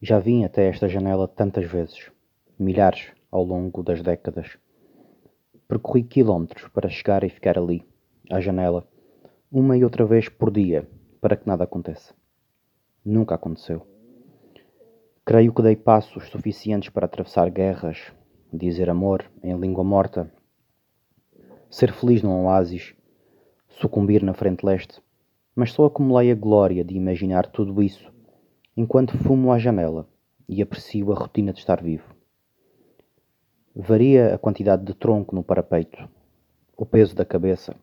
Já vim até esta janela tantas vezes, milhares ao longo das décadas. Percorri quilómetros para chegar e ficar ali, à janela, uma e outra vez por dia, para que nada aconteça. Nunca aconteceu. Creio que dei passos suficientes para atravessar guerras, dizer amor em língua morta, ser feliz num oásis, sucumbir na frente leste, mas só acumulei a glória de imaginar tudo isso enquanto fumo à janela e aprecio a rotina de estar vivo. Varia a quantidade de tronco no parapeito, o peso da cabeça,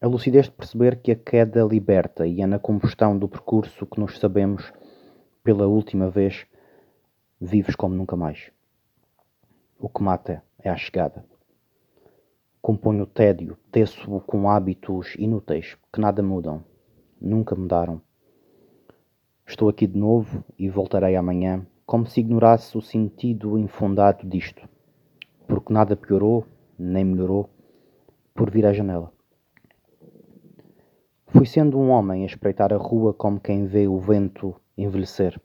a lucidez de perceber que a queda liberta e é na combustão do percurso que nos sabemos, pela última vez, vivos como nunca mais. O que mata é a chegada. Componho o tédio, teço-o com hábitos inúteis que nada mudam, nunca mudaram Estou aqui de novo e voltarei amanhã, como se ignorasse o sentido infundado disto, porque nada piorou, nem melhorou, por vir à janela. Fui sendo um homem a espreitar a rua como quem vê o vento envelhecer.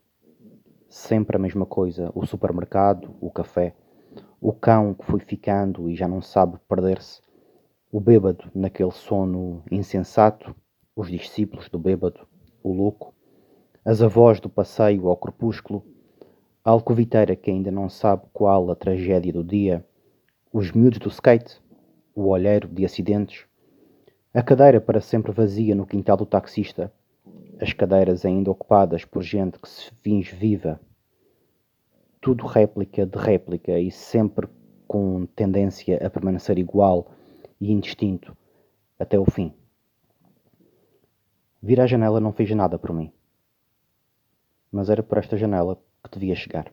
Sempre a mesma coisa: o supermercado, o café, o cão que foi ficando e já não sabe perder-se, o bêbado naquele sono insensato, os discípulos do bêbado, o louco, as avós do passeio ao crepúsculo, a alcoviteira que ainda não sabe qual a tragédia do dia, os miúdos do skate, o olheiro de acidentes, a cadeira para sempre vazia no quintal do taxista, as cadeiras ainda ocupadas por gente que se finge viva. Tudo réplica de réplica e sempre com tendência a permanecer igual e indistinto até o fim. Vir à janela não fez nada por mim mas era por esta janela que devia chegar.